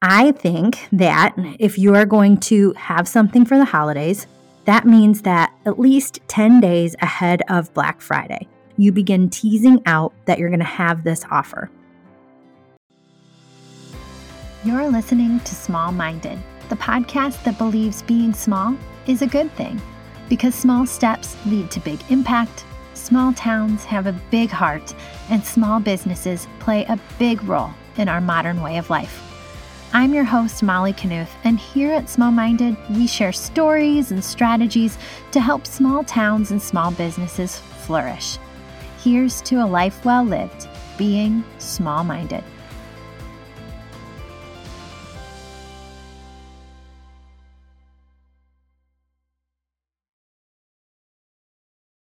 I think that if you are going to have something for the holidays, that means that at least 10 days ahead of Black Friday, you begin teasing out that you're going to have this offer. You're listening to Small Minded, the podcast that believes being small is a good thing because small steps lead to big impact, small towns have a big heart, and small businesses play a big role in our modern way of life. I'm your host, Molly Knuth, and here at Small Minded, we share stories and strategies to help small towns and small businesses flourish. Here's to a life well lived, being small minded.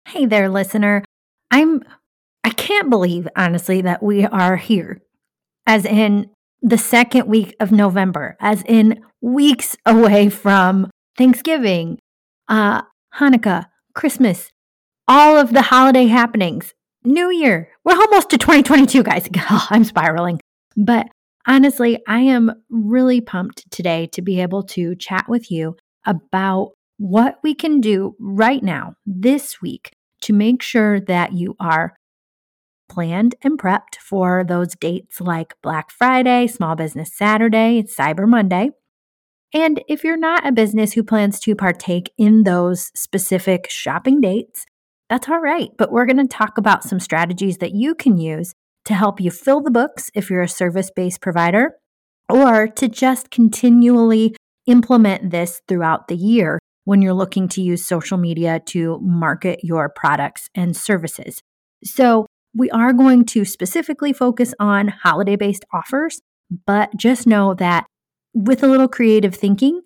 Hey there, listener. I'm, I can't believe, honestly, that we are here. As in, the second week of November, as in weeks away from Thanksgiving, uh, Hanukkah, Christmas, all of the holiday happenings, New Year. We're almost to 2022, guys. I'm spiraling. But honestly, I am really pumped today to be able to chat with you about what we can do right now, this week, to make sure that you are planned and prepped for those dates like Black Friday, Small Business Saturday, Cyber Monday. And if you're not a business who plans to partake in those specific shopping dates, that's all right. But we're going to talk about some strategies that you can use to help you fill the books if you're a service based provider, or to just continually implement this throughout the year when you're looking to use social media to market your products and services. So, we are going to specifically focus on holiday based offers, but just know that with a little creative thinking,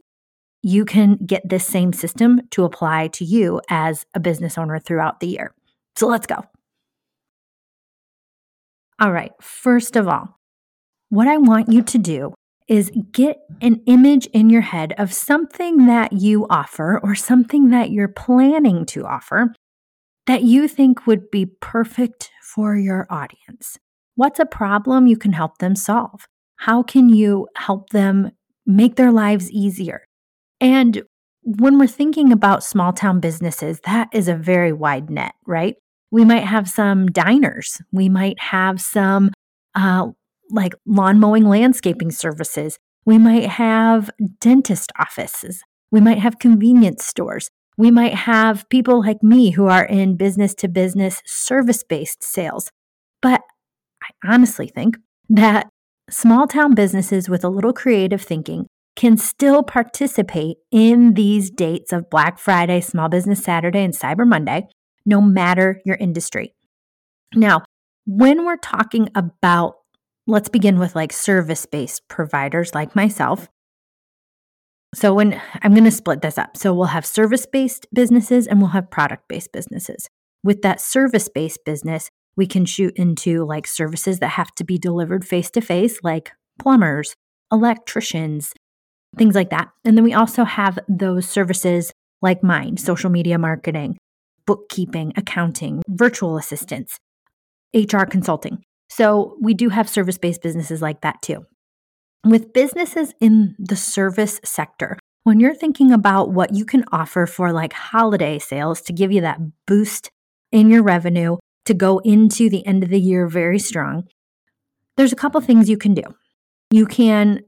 you can get this same system to apply to you as a business owner throughout the year. So let's go. All right, first of all, what I want you to do is get an image in your head of something that you offer or something that you're planning to offer that you think would be perfect for your audience? What's a problem you can help them solve? How can you help them make their lives easier? And when we're thinking about small town businesses, that is a very wide net, right? We might have some diners, we might have some uh, like lawn mowing landscaping services, we might have dentist offices, we might have convenience stores. We might have people like me who are in business to business service based sales. But I honestly think that small town businesses with a little creative thinking can still participate in these dates of Black Friday, Small Business Saturday, and Cyber Monday, no matter your industry. Now, when we're talking about, let's begin with like service based providers like myself, so when I'm going to split this up. So we'll have service-based businesses and we'll have product-based businesses. With that service-based business, we can shoot into like services that have to be delivered face to face like plumbers, electricians, things like that. And then we also have those services like mine, social media marketing, bookkeeping, accounting, virtual assistants, HR consulting. So we do have service-based businesses like that too. With businesses in the service sector, when you're thinking about what you can offer for like holiday sales to give you that boost in your revenue to go into the end of the year very strong, there's a couple things you can do. You can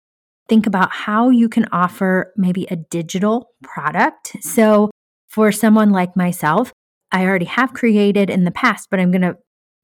think about how you can offer maybe a digital product. So, for someone like myself, I already have created in the past, but I'm going to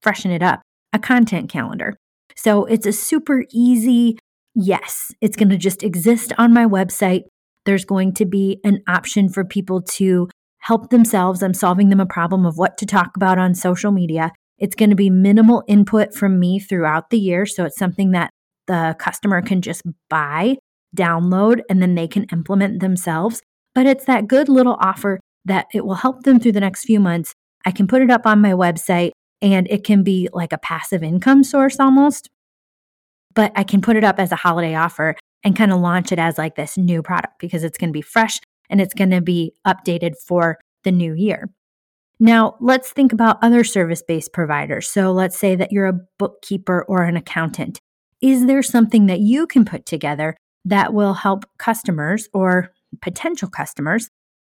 freshen it up a content calendar. So, it's a super easy Yes, it's going to just exist on my website. There's going to be an option for people to help themselves. I'm solving them a problem of what to talk about on social media. It's going to be minimal input from me throughout the year. So it's something that the customer can just buy, download, and then they can implement themselves. But it's that good little offer that it will help them through the next few months. I can put it up on my website and it can be like a passive income source almost but I can put it up as a holiday offer and kind of launch it as like this new product because it's going to be fresh and it's going to be updated for the new year. Now, let's think about other service based providers. So, let's say that you're a bookkeeper or an accountant. Is there something that you can put together that will help customers or potential customers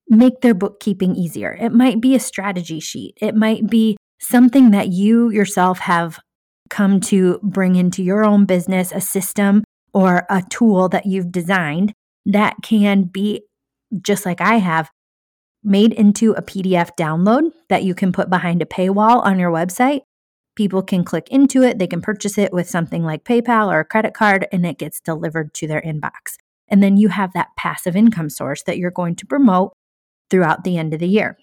make their bookkeeping easier. It might be a strategy sheet, it might be something that you yourself have come to bring into your own business, a system or a tool that you've designed that can be just like I have made into a PDF download that you can put behind a paywall on your website. People can click into it, they can purchase it with something like PayPal or a credit card, and it gets delivered to their inbox. And then you have that passive income source that you're going to promote throughout the end of the year.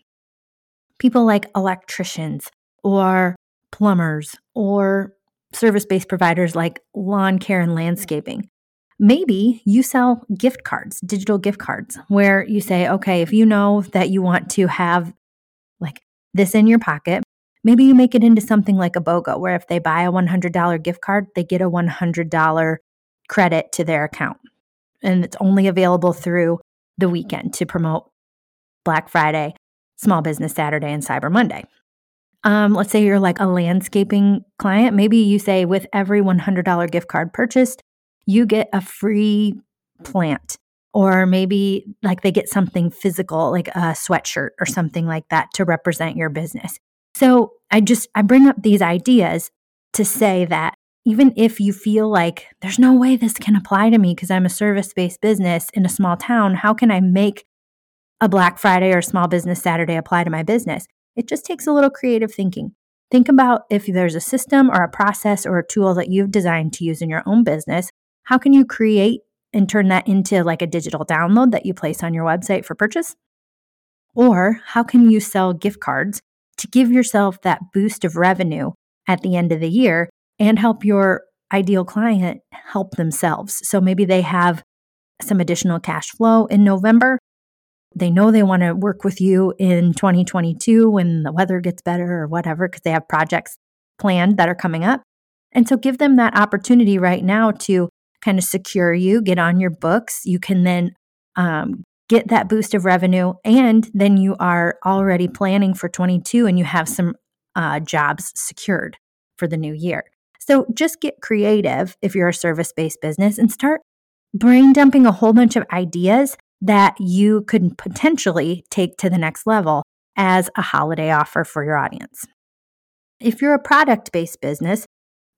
People like electricians or plumbers or service based providers like lawn care and landscaping. Maybe you sell gift cards, digital gift cards, where you say, okay, if you know that you want to have like this in your pocket, maybe you make it into something like a BOGO, where if they buy a $100 gift card, they get a $100 credit to their account. And it's only available through the weekend to promote Black Friday, Small Business Saturday, and Cyber Monday. Um, let's say you're like a landscaping client. Maybe you say with every $100 gift card purchased, you get a free plant. Or maybe like they get something physical, like a sweatshirt or something like that to represent your business. So I just, I bring up these ideas to say that even if you feel like there's no way this can apply to me because I'm a service based business in a small town, how can I make a Black Friday or Small Business Saturday apply to my business? It just takes a little creative thinking. Think about if there's a system or a process or a tool that you've designed to use in your own business. How can you create and turn that into like a digital download that you place on your website for purchase? Or how can you sell gift cards to give yourself that boost of revenue at the end of the year and help your ideal client help themselves? So maybe they have some additional cash flow in November they know they want to work with you in 2022 when the weather gets better or whatever, because they have projects planned that are coming up. And so give them that opportunity right now to kind of secure you, get on your books. You can then um, get that boost of revenue. And then you are already planning for 22 and you have some uh, jobs secured for the new year. So just get creative if you're a service based business and start brain dumping a whole bunch of ideas that you could potentially take to the next level as a holiday offer for your audience. If you're a product based business,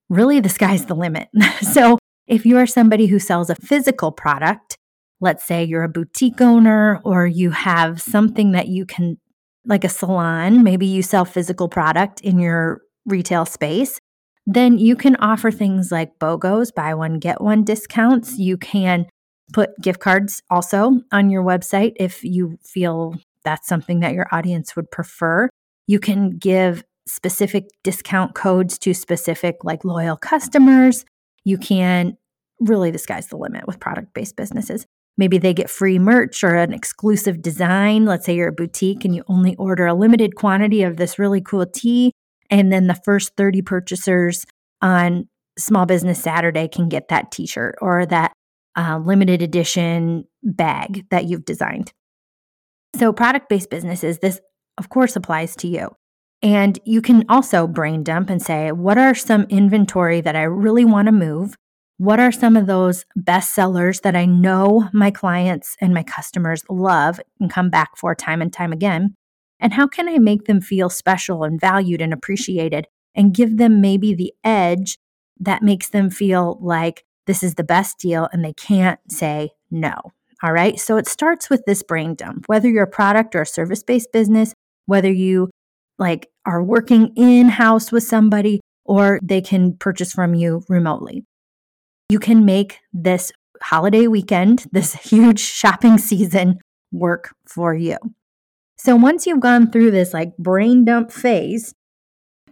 really the sky's the limit. so, if you are somebody who sells a physical product, let's say you're a boutique owner or you have something that you can, like a salon, maybe you sell physical product in your retail space, then you can offer things like BOGOs, buy one, get one discounts. You can put gift cards also on your website if you feel that's something that your audience would prefer. You can give specific discount codes to specific, like loyal customers. You can really, the sky's the limit with product based businesses. Maybe they get free merch or an exclusive design. Let's say you're a boutique and you only order a limited quantity of this really cool tee. And then the first 30 purchasers on Small Business Saturday can get that t shirt or that uh, limited edition bag that you've designed. So, product based businesses, this of course applies to you. And you can also brain dump and say, what are some inventory that I really want to move? What are some of those best sellers that I know my clients and my customers love and come back for time and time again? And how can I make them feel special and valued and appreciated and give them maybe the edge that makes them feel like this is the best deal and they can't say no. All right. So it starts with this brain dump, whether you're a product or a service based business, whether you like are working in house with somebody or they can purchase from you remotely. You can make this holiday weekend, this huge shopping season work for you. So once you've gone through this like brain dump phase,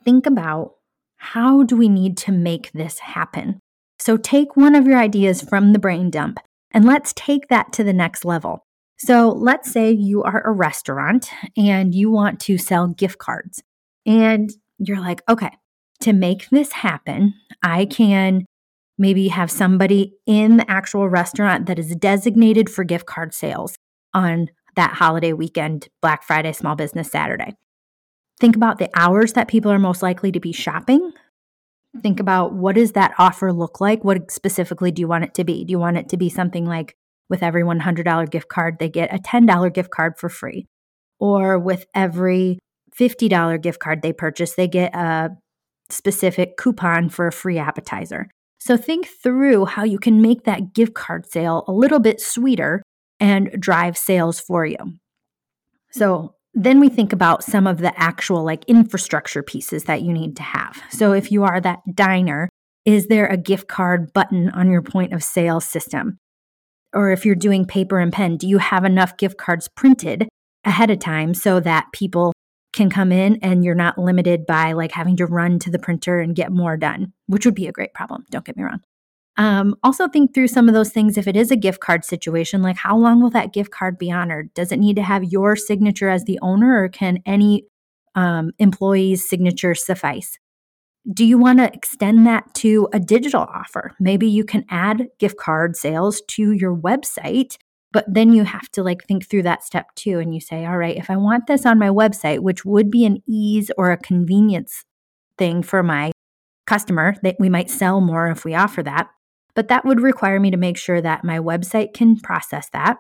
think about how do we need to make this happen? So take one of your ideas from the brain dump and let's take that to the next level. So let's say you are a restaurant and you want to sell gift cards. And you're like, okay, to make this happen, I can maybe have somebody in the actual restaurant that is designated for gift card sales on that holiday weekend, Black Friday, Small Business Saturday. Think about the hours that people are most likely to be shopping Think mm-hmm. about what does that offer look like? What specifically do you want it to be? Do you want it to be something like with every $100 gift card, they get a $10 gift card for free? Or with every $50 gift card they purchase, they get a specific coupon for a free appetizer. So think through how you can make that gift card sale a little bit sweeter and drive sales for you. So then we think about some of the actual like infrastructure pieces that you need to have. So if you are that diner, is there a gift card button on your point of sale system? Or if you're doing paper and pen, do you have enough gift cards printed ahead of time so that people can come in and you're not limited by like having to run to the printer and get more done, which would be a great problem. Don't get me wrong. Um, also, think through some of those things. If it is a gift card situation, like how long will that gift card be honored? Does it need to have your signature as the owner, or can any um, employee's signature suffice? Do you want to extend that to a digital offer? Maybe you can add gift card sales to your website, but then you have to like think through that step too. And you say, all right, if I want this on my website, which would be an ease or a convenience thing for my customer, that we might sell more if we offer that. But that would require me to make sure that my website can process that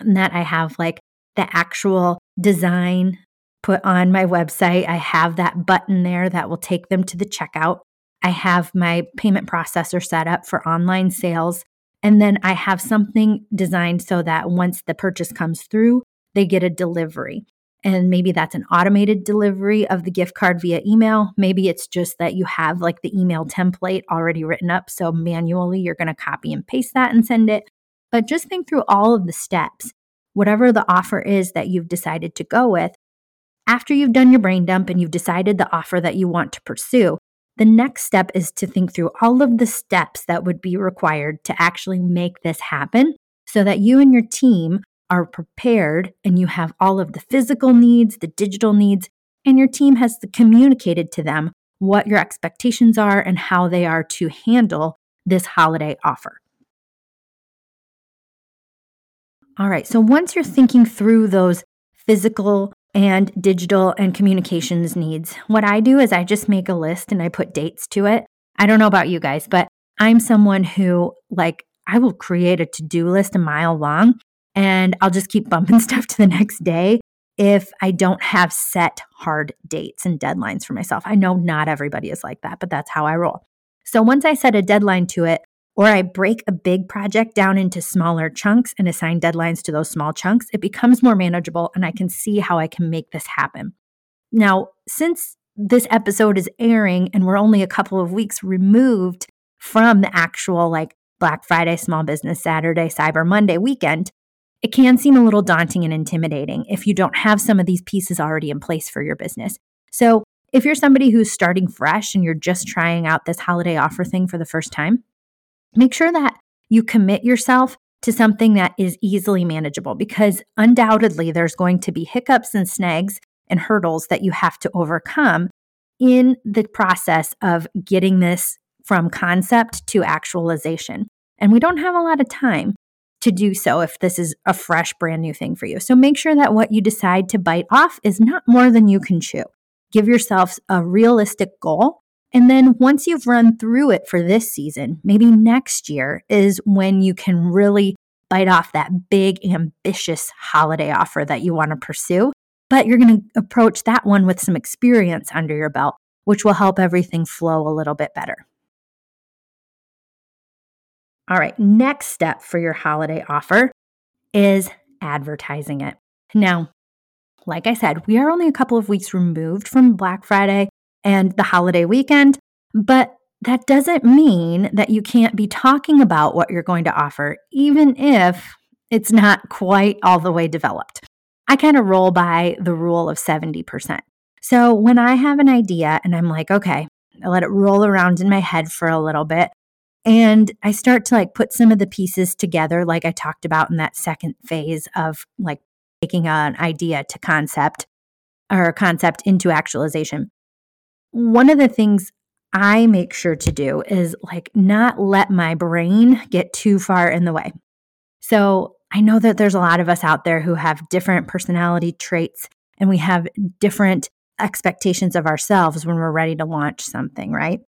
and that I have like the actual design put on my website. I have that button there that will take them to the checkout. I have my payment processor set up for online sales. And then I have something designed so that once the purchase comes through, they get a delivery. And maybe that's an automated delivery of the gift card via email. Maybe it's just that you have like the email template already written up. So manually, you're going to copy and paste that and send it. But just think through all of the steps, whatever the offer is that you've decided to go with. After you've done your brain dump and you've decided the offer that you want to pursue, the next step is to think through all of the steps that would be required to actually make this happen so that you and your team are prepared and you have all of the physical needs, the digital needs, and your team has communicated to them what your expectations are and how they are to handle this holiday offer. All right, so once you're thinking through those physical and digital and communications needs, what I do is I just make a list and I put dates to it. I don't know about you guys, but I'm someone who, like, I will create a to do list a mile long and I'll just keep bumping stuff to the next day if I don't have set hard dates and deadlines for myself. I know not everybody is like that, but that's how I roll. So once I set a deadline to it, or I break a big project down into smaller chunks and assign deadlines to those small chunks, it becomes more manageable and I can see how I can make this happen. Now, since this episode is airing and we're only a couple of weeks removed from the actual like Black Friday, Small Business Saturday, Cyber Monday weekend, it can seem a little daunting and intimidating if you don't have some of these pieces already in place for your business. So, if you're somebody who's starting fresh and you're just trying out this holiday offer thing for the first time, make sure that you commit yourself to something that is easily manageable because undoubtedly there's going to be hiccups and snags and hurdles that you have to overcome in the process of getting this from concept to actualization. And we don't have a lot of time to do so if this is a fresh, brand new thing for you. So make sure that what you decide to bite off is not more than you can chew. Give yourself a realistic goal. And then once you've run through it for this season, maybe next year is when you can really bite off that big, ambitious holiday offer that you want to pursue. But you're going to approach that one with some experience under your belt, which will help everything flow a little bit better. All right, next step for your holiday offer is advertising it. Now, like I said, we are only a couple of weeks removed from Black Friday and the holiday weekend, but that doesn't mean that you can't be talking about what you're going to offer, even if it's not quite all the way developed. I kind of roll by the rule of 70%. So when I have an idea and I'm like, okay, I let it roll around in my head for a little bit, and I start to like put some of the pieces together, like I talked about in that second phase of like taking an idea to concept or concept into actualization. One of the things I make sure to do is like not let my brain get too far in the way. So I know that there's a lot of us out there who have different personality traits and we have different expectations of ourselves when we're ready to launch something, right?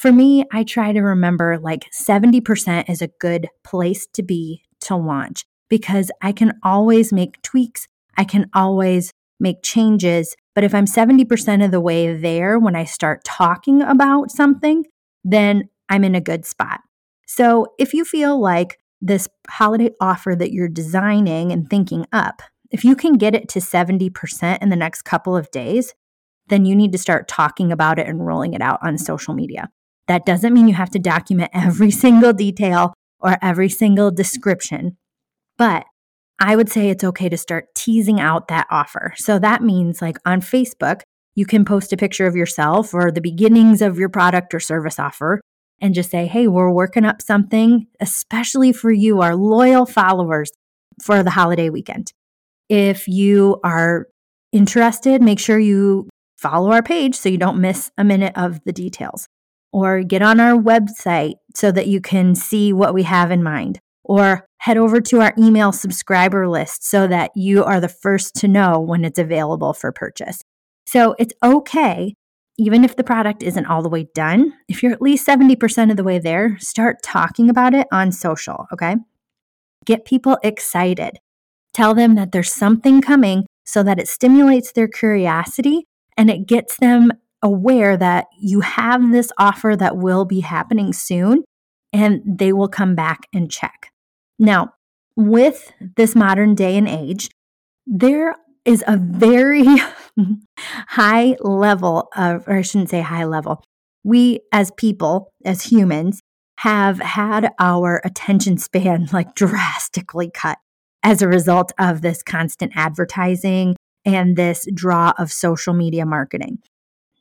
For me, I try to remember like 70% is a good place to be to launch because I can always make tweaks. I can always make changes. But if I'm 70% of the way there when I start talking about something, then I'm in a good spot. So if you feel like this holiday offer that you're designing and thinking up, if you can get it to 70% in the next couple of days, then you need to start talking about it and rolling it out on social media. That doesn't mean you have to document every single detail or every single description, but I would say it's okay to start teasing out that offer. So that means, like on Facebook, you can post a picture of yourself or the beginnings of your product or service offer and just say, hey, we're working up something, especially for you, our loyal followers, for the holiday weekend. If you are interested, make sure you follow our page so you don't miss a minute of the details. Or get on our website so that you can see what we have in mind. Or head over to our email subscriber list so that you are the first to know when it's available for purchase. So it's okay, even if the product isn't all the way done, if you're at least 70% of the way there, start talking about it on social, okay? Get people excited. Tell them that there's something coming so that it stimulates their curiosity and it gets them aware that you have this offer that will be happening soon and they will come back and check. Now, with this modern day and age, there is a very high level of, or I shouldn't say high level. We as people, as humans, have had our attention span like drastically cut as a result of this constant advertising and this draw of social media marketing.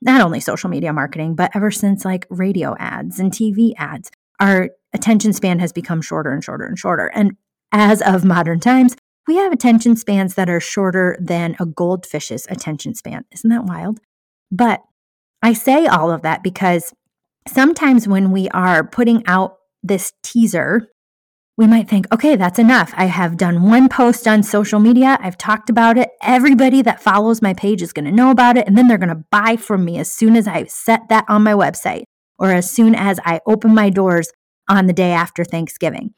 Not only social media marketing, but ever since like radio ads and TV ads, our attention span has become shorter and shorter and shorter. And as of modern times, we have attention spans that are shorter than a goldfish's attention span. Isn't that wild? But I say all of that because sometimes when we are putting out this teaser we might think, okay, that's enough. I have done one post on social media. I've talked about it. Everybody that follows my page is going to know about it. And then they're going to buy from me as soon as I set that on my website or as soon as I open my doors on the day after Thanksgiving.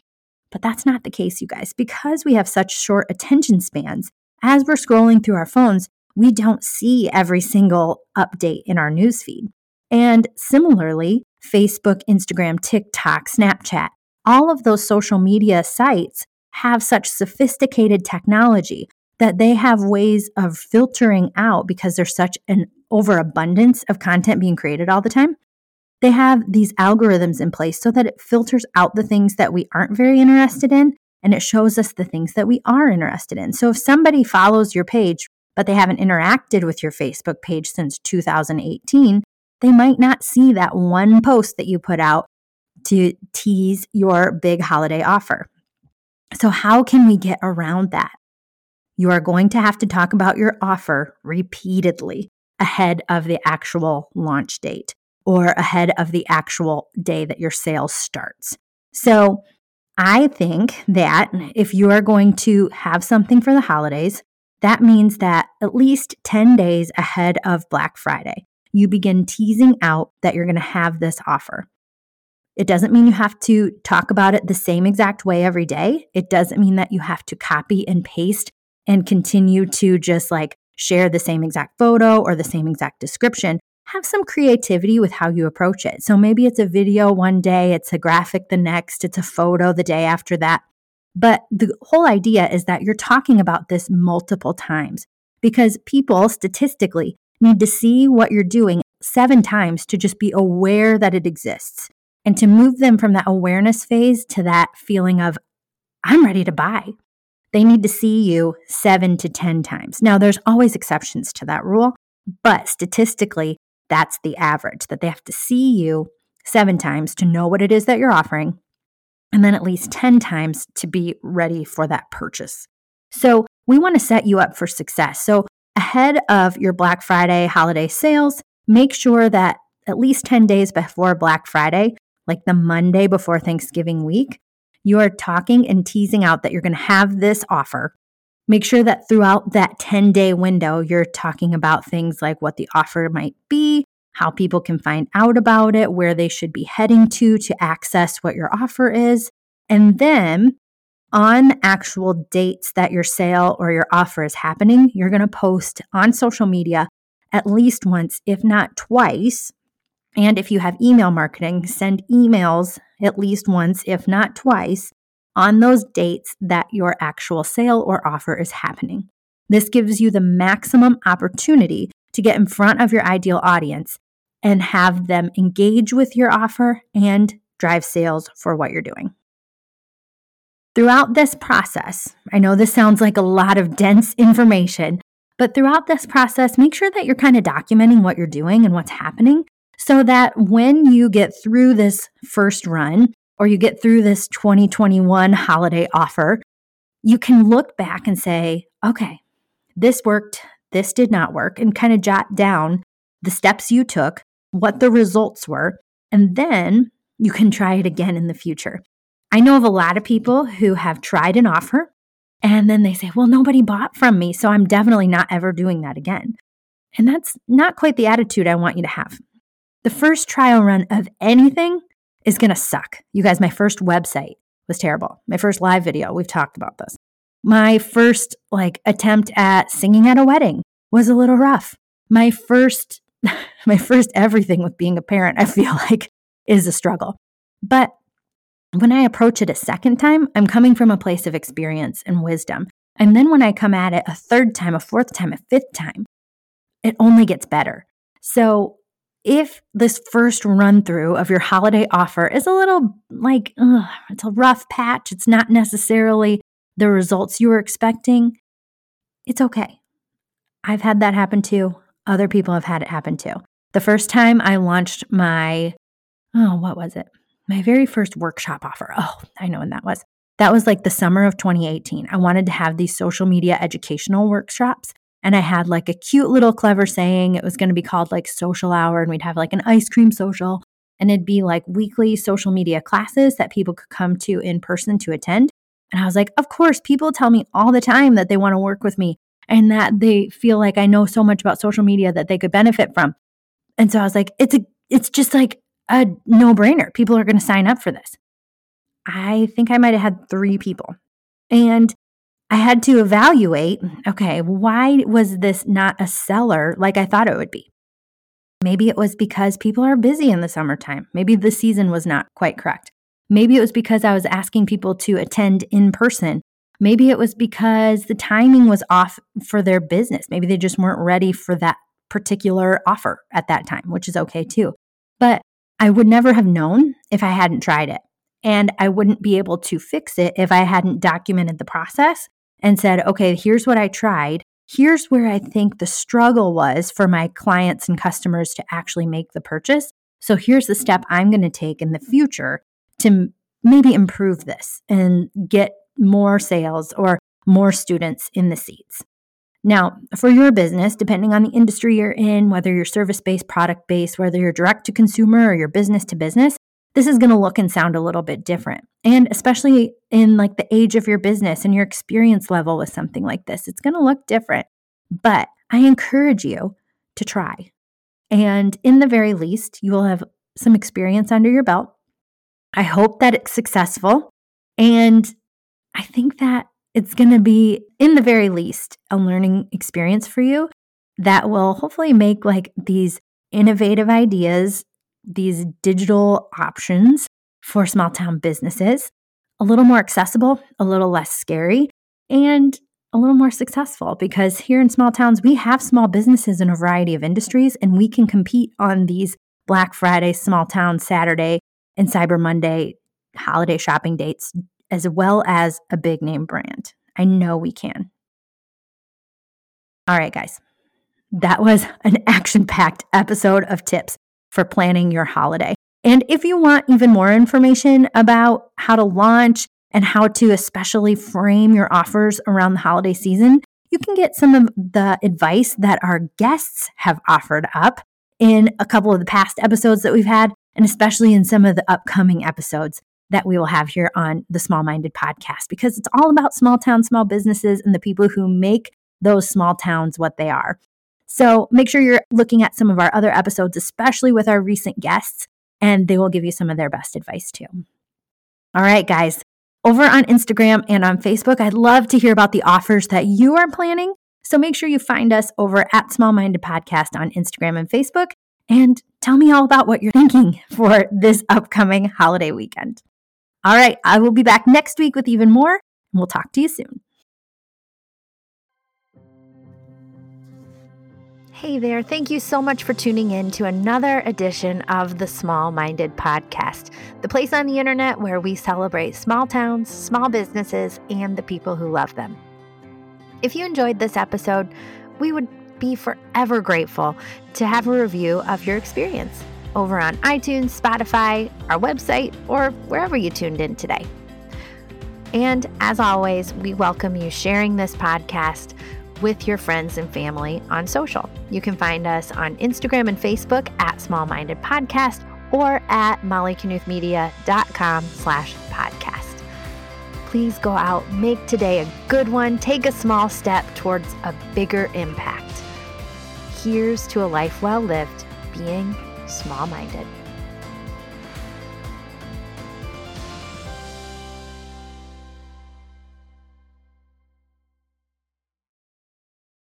But that's not the case, you guys. Because we have such short attention spans, as we're scrolling through our phones, we don't see every single update in our newsfeed. And similarly, Facebook, Instagram, TikTok, Snapchat, all of those social media sites have such sophisticated technology that they have ways of filtering out because there's such an overabundance of content being created all the time. They have these algorithms in place so that it filters out the things that we aren't very interested in and it shows us the things that we are interested in. So if somebody follows your page, but they haven't interacted with your Facebook page since 2018, they might not see that one post that you put out to tease your big holiday offer. So, how can we get around that? You are going to have to talk about your offer repeatedly ahead of the actual launch date or ahead of the actual day that your sales starts. So, I think that if you are going to have something for the holidays, that means that at least 10 days ahead of Black Friday, you begin teasing out that you're going to have this offer. It doesn't mean you have to talk about it the same exact way every day. It doesn't mean that you have to copy and paste and continue to just like share the same exact photo or the same exact description. Have some creativity with how you approach it. So maybe it's a video one day, it's a graphic the next, it's a photo the day after that. But the whole idea is that you're talking about this multiple times because people statistically need to see what you're doing seven times to just be aware that it exists and to move them from that awareness phase to that feeling of, I'm ready to buy. They need to see you seven to 10 times. Now, there's always exceptions to that rule, but statistically, that's the average that they have to see you seven times to know what it is that you're offering, and then at least 10 times to be ready for that purchase. So, we want to set you up for success. So, ahead of your Black Friday holiday sales, make sure that at least 10 days before Black Friday, like the Monday before Thanksgiving week, you are talking and teasing out that you're going to have this offer. Make sure that throughout that 10 day window, you're talking about things like what the offer might be, how people can find out about it, where they should be heading to to access what your offer is. And then on actual dates that your sale or your offer is happening, you're going to post on social media at least once, if not twice. And if you have email marketing, send emails at least once, if not twice, on those dates that your actual sale or offer is happening. This gives you the maximum opportunity to get in front of your ideal audience and have them engage with your offer and drive sales for what you're doing. Throughout this process, I know this sounds like a lot of dense information, but throughout this process, make sure that you're kind of documenting what you're doing and what's happening so that when you get through this first run or you get through this 2021 holiday offer, you can look back and say, okay, this worked, this did not work, and kind of jot down the steps you took, what the results were, and then you can try it again in the future. I know of a lot of people who have tried an offer and then they say, well, nobody bought from me, so I'm definitely not ever doing that again. And that's not quite the attitude I want you to have. The first trial run of anything is going to suck. You guys, my first website was terrible. My first live video, we've talked about this. My first like attempt at singing at a wedding was a little rough. My first my first everything with being a parent, I feel like is a struggle. But when I approach it a second time, I'm coming from a place of experience and wisdom. And then when I come at it a third time, a fourth time, a fifth time, it only gets better. So if this first run through of your holiday offer is a little like, ugh, it's a rough patch, it's not necessarily the results you were expecting, it's okay. I've had that happen too. Other people have had it happen too. The first time I launched my, oh, what was it? my very first workshop offer. Oh, I know when that was. That was like the summer of 2018. I wanted to have these social media educational workshops. And I had like a cute little clever saying. It was going to be called like social hour, and we'd have like an ice cream social. And it'd be like weekly social media classes that people could come to in person to attend. And I was like, of course, people tell me all the time that they want to work with me and that they feel like I know so much about social media that they could benefit from. And so I was like, it's a, it's just like a no brainer. People are going to sign up for this. I think I might have had three people. And I had to evaluate okay, why was this not a seller like I thought it would be? Maybe it was because people are busy in the summertime. Maybe the season was not quite correct. Maybe it was because I was asking people to attend in person. Maybe it was because the timing was off for their business. Maybe they just weren't ready for that particular offer at that time, which is okay too. But I would never have known if I hadn't tried it. And I wouldn't be able to fix it if I hadn't documented the process and said, okay, here's what I tried. Here's where I think the struggle was for my clients and customers to actually make the purchase. So here's the step I'm going to take in the future to maybe improve this and get more sales or more students in the seats. Now, for your business, depending on the industry you're in, whether you're service based, product based, whether you're direct to consumer or you're business to business, this is going to look and sound a little bit different. And especially in like the age of your business and your experience level with something like this, it's going to look different. But I encourage you to try. And in the very least, you will have some experience under your belt. I hope that it's successful. And I think that it's going to be, in the very least, a learning experience for you that will hopefully make like these innovative ideas, these digital options for small town businesses a little more accessible, a little less scary, and a little more successful because here in small towns, we have small businesses in a variety of industries and we can compete on these Black Friday, small town Saturday, and Cyber Monday holiday shopping dates as well as a big name brand. I know we can. All right, guys. That was an action packed episode of tips for planning your holiday. And if you want even more information about how to launch and how to especially frame your offers around the holiday season, you can get some of the advice that our guests have offered up in a couple of the past episodes that we've had, and especially in some of the upcoming episodes that we will have here on the Small Minded podcast because it's all about small town, small businesses, and the people who make those small towns what they are. So make sure you're looking at some of our other episodes, especially with our recent guests, and they will give you some of their best advice too. All right, guys, over on Instagram and on Facebook, I'd love to hear about the offers that you are planning. So make sure you find us over at Small Minded Podcast on Instagram and Facebook and tell me all about what you're thinking for this upcoming holiday weekend. All right, I will be back next week with even more, and we'll talk to you soon. Hey there, thank you so much for tuning in to another edition of the Small Minded Podcast, the place on the internet where we celebrate small towns, small businesses, and the people who love them. If you enjoyed this episode, we would be forever grateful to have a review of your experience over on iTunes, Spotify, our website, or wherever you tuned in today. And as always, we welcome you sharing this podcast with your friends and family on social. You can find us on Instagram and Facebook at Small Minded Podcast or at mollyknuthmedia.com slash podcast. Please go out, make today a good one, take a small step towards a bigger impact. Here's to a life well lived, being small minded.